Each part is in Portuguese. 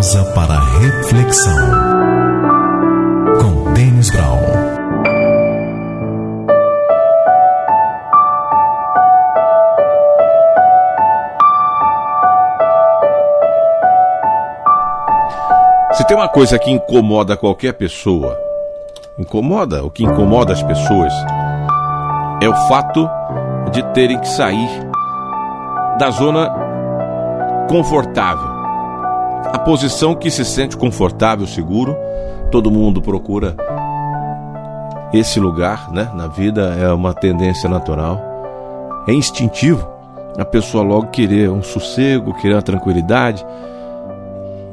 pausa para reflexão. Com Denis Brown. Se tem uma coisa que incomoda qualquer pessoa, incomoda, o que incomoda as pessoas, é o fato de terem que sair da zona confortável. A posição que se sente confortável, seguro, todo mundo procura esse lugar, né? Na vida é uma tendência natural, é instintivo a pessoa logo querer um sossego, querer uma tranquilidade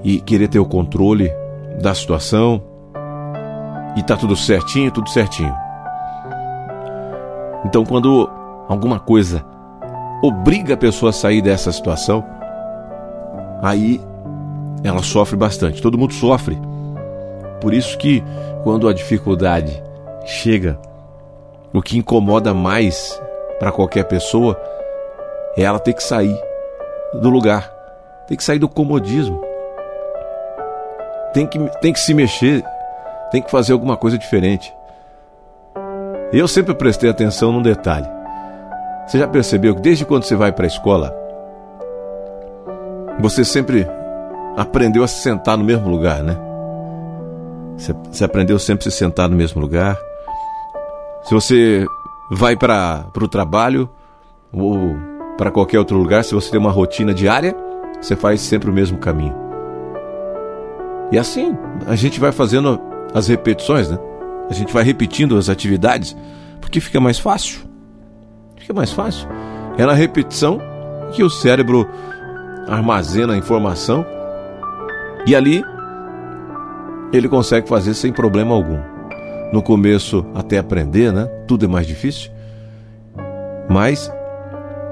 e querer ter o controle da situação e tá tudo certinho, tudo certinho. Então, quando alguma coisa obriga a pessoa a sair dessa situação, aí ela sofre bastante. Todo mundo sofre. Por isso que quando a dificuldade chega, o que incomoda mais para qualquer pessoa é ela ter que sair do lugar, tem que sair do comodismo, tem que, tem que se mexer, tem que fazer alguma coisa diferente. Eu sempre prestei atenção num detalhe. Você já percebeu que desde quando você vai para a escola, você sempre aprendeu a se sentar no mesmo lugar, né? Você, aprendeu sempre a se sentar no mesmo lugar. Se você vai para o trabalho ou para qualquer outro lugar, se você tem uma rotina diária, você faz sempre o mesmo caminho. E assim, a gente vai fazendo as repetições, né? A gente vai repetindo as atividades porque fica mais fácil. Fica mais fácil. É na repetição que o cérebro armazena a informação e ali ele consegue fazer sem problema algum. No começo, até aprender, né? Tudo é mais difícil. Mas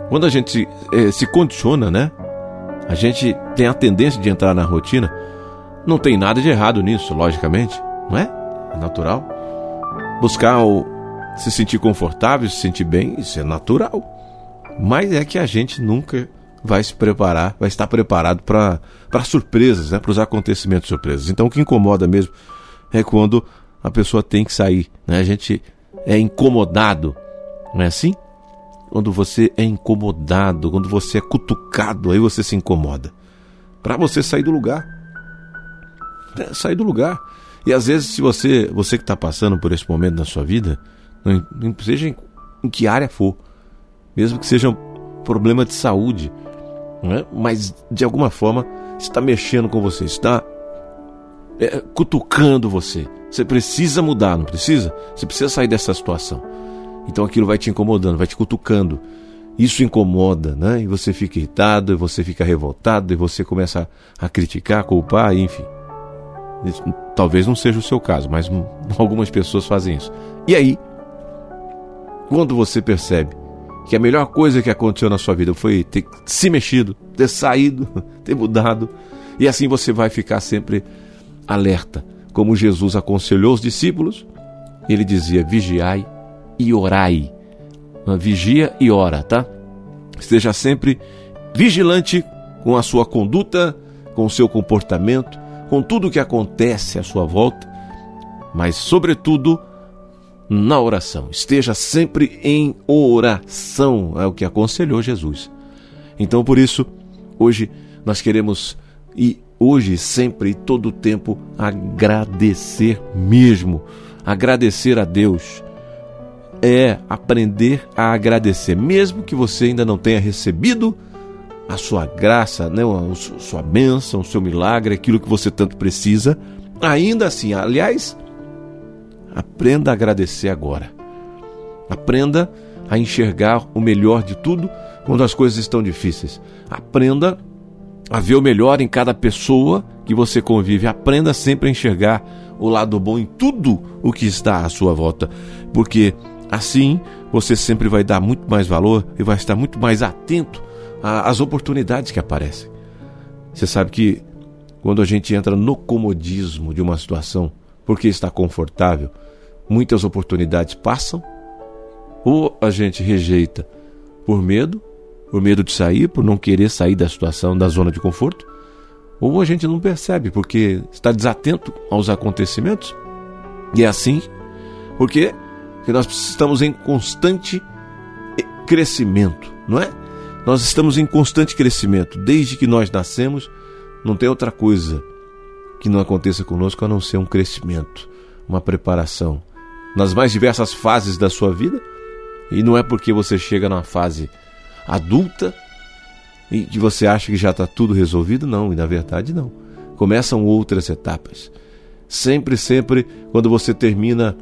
quando a gente se, eh, se condiciona, né? A gente tem a tendência de entrar na rotina. Não tem nada de errado nisso, logicamente, não é? É natural. Buscar o, se sentir confortável, se sentir bem, isso é natural. Mas é que a gente nunca vai se preparar, vai estar preparado para surpresas, né? para os acontecimentos surpresas. Então o que incomoda mesmo é quando a pessoa tem que sair. Né? A gente é incomodado, não é assim? Quando você é incomodado, quando você é cutucado, aí você se incomoda. Para você sair do lugar. É, sair do lugar. E às vezes, se você, você que está passando por esse momento na sua vida, não, seja em, em, que área for, mesmo que seja um problema de saúde, é? mas de alguma forma está mexendo com você, está é, cutucando você. Você precisa mudar, não precisa? Você precisa sair dessa situação. Então aquilo vai te incomodando, vai te cutucando. Isso incomoda, né? E você fica irritado, e você fica revoltado, e você começa a criticar, a culpar, enfim. Talvez não seja o seu caso, mas algumas pessoas fazem isso. E aí, quando você percebe que a melhor coisa que aconteceu na sua vida foi ter se mexido, ter saído, ter mudado, e assim você vai ficar sempre alerta. Como Jesus aconselhou os discípulos, ele dizia: vigiai e orai. Vigia e ora, tá? Esteja sempre vigilante com a sua conduta, com o seu comportamento, com tudo o que acontece à sua volta, mas, sobretudo, na oração. Esteja sempre em oração, é o que aconselhou Jesus. Então, por isso, hoje nós queremos e hoje, sempre e todo o tempo agradecer mesmo, agradecer a Deus. É aprender a agradecer, mesmo que você ainda não tenha recebido a sua graça, né, a sua bênção, o seu milagre, aquilo que você tanto precisa. Ainda assim, aliás, Aprenda a agradecer agora. Aprenda a enxergar o melhor de tudo quando as coisas estão difíceis. Aprenda a ver o melhor em cada pessoa que você convive. Aprenda sempre a enxergar o lado bom em tudo o que está à sua volta, porque assim você sempre vai dar muito mais valor e vai estar muito mais atento às oportunidades que aparecem. Você sabe que quando a gente entra no comodismo de uma situação, porque está confortável, muitas oportunidades passam, ou a gente rejeita por medo, por medo de sair, por não querer sair da situação, da zona de conforto, ou a gente não percebe porque está desatento aos acontecimentos. E é assim porque nós estamos em constante crescimento, não é? Nós estamos em constante crescimento. Desde que nós nascemos, não tem outra coisa que não aconteça conosco a não ser um crescimento, uma preparação. Nas mais diversas fases da sua vida, e não é porque você chega numa fase adulta e que você acha que já está tudo resolvido, não, e na verdade não. Começam outras etapas. Sempre, sempre, quando você termina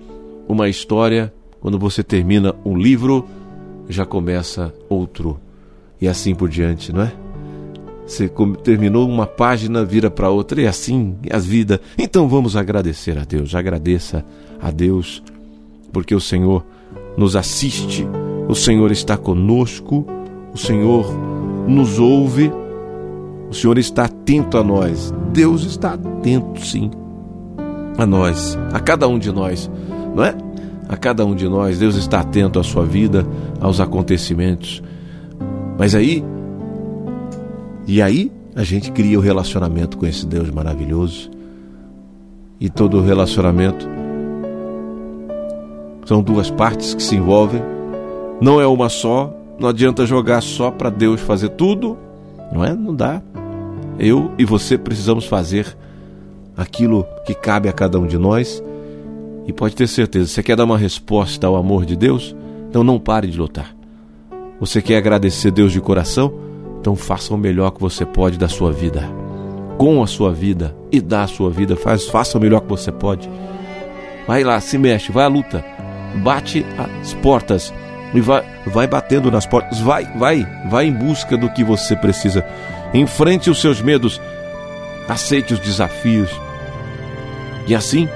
uma história, quando você termina um livro, já começa outro. E assim por diante, não é? Você terminou uma página, vira para outra, e assim é a vida. Então vamos agradecer a Deus. Agradeça a Deus, porque o Senhor nos assiste, o Senhor está conosco, o Senhor nos ouve, o Senhor está atento a nós. Deus está atento, sim, a nós, a cada um de nós, não é? A cada um de nós, Deus está atento à sua vida, aos acontecimentos. Mas aí, e aí a gente cria o um relacionamento com esse Deus maravilhoso. E todo relacionamento são duas partes que se envolvem, não é uma só. Não adianta jogar só para Deus fazer tudo, não é? Não dá. Eu e você precisamos fazer aquilo que cabe a cada um de nós. E pode ter certeza, você quer dar uma resposta ao amor de Deus? Então não pare de lutar. Você quer agradecer Deus de coração? Então faça o melhor que você pode da sua vida. Com a sua vida e da sua vida, faz, faça o melhor que você pode. Vai lá, se mexe, vai à luta bate as portas e vai, vai batendo nas portas, vai, vai, vai em busca do que você precisa. Enfrente os seus medos, aceite os desafios. E assim,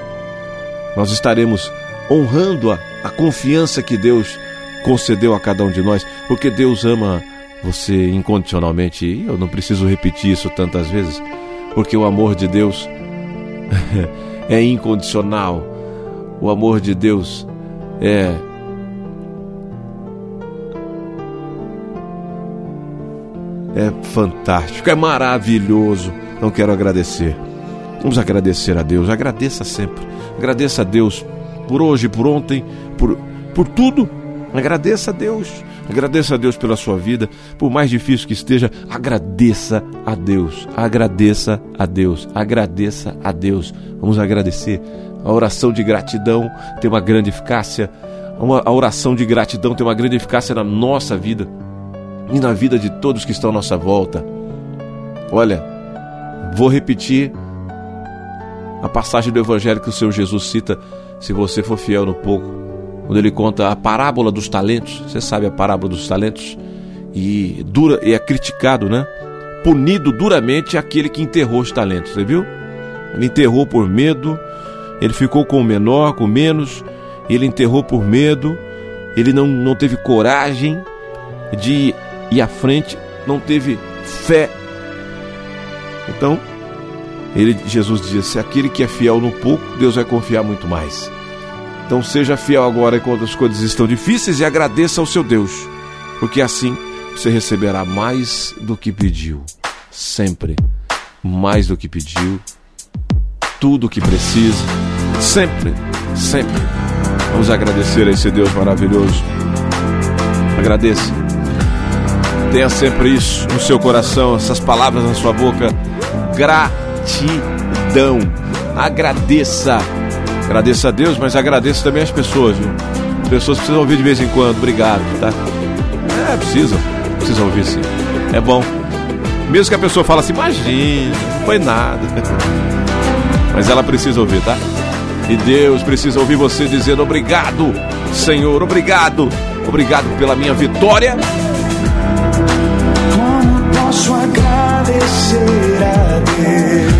nós estaremos honrando a, a confiança que Deus concedeu a cada um de nós, porque Deus ama você incondicionalmente. E eu não preciso repetir isso tantas vezes, porque o amor de Deus é incondicional. O amor de Deus é. É fantástico, é maravilhoso. Não quero agradecer. Vamos agradecer a Deus. Agradeça sempre. Agradeça a Deus por hoje, por ontem, por, por tudo. Agradeça a Deus. Agradeça a Deus pela sua vida. Por mais difícil que esteja, agradeça a Deus. Agradeça a Deus. Agradeça a Deus. Vamos agradecer. A oração de gratidão tem uma grande eficácia. A oração de gratidão tem uma grande eficácia na nossa vida e na vida de todos que estão à nossa volta. Olha, vou repetir a passagem do Evangelho que o Senhor Jesus cita, se você for fiel no pouco, quando ele conta a parábola dos talentos. Você sabe a parábola dos talentos? E dura é criticado, né? Punido duramente aquele que enterrou os talentos, você viu? Ele enterrou por medo, ele ficou com o menor, com menos, ele enterrou por medo, ele não, não teve coragem de ir à frente, não teve fé. Então, ele, Jesus diz: se aquele que é fiel no pouco, Deus vai confiar muito mais. Então seja fiel agora quando as coisas estão difíceis e agradeça ao seu Deus, porque assim você receberá mais do que pediu, sempre mais do que pediu, tudo o que precisa, sempre, sempre. Vamos agradecer a esse Deus maravilhoso. Agradeça. Tenha sempre isso no seu coração, essas palavras na sua boca. Gratidão. Agradeça. Agradeça a Deus, mas agradeça também as pessoas, viu? As pessoas precisam ouvir de vez em quando. Obrigado, tá? É, precisam. Precisam ouvir sim. É bom. Mesmo que a pessoa fale assim, imagina, não foi nada. Mas ela precisa ouvir, tá? E Deus precisa ouvir você dizendo obrigado, Senhor, obrigado, obrigado pela minha vitória. Como posso agradecer a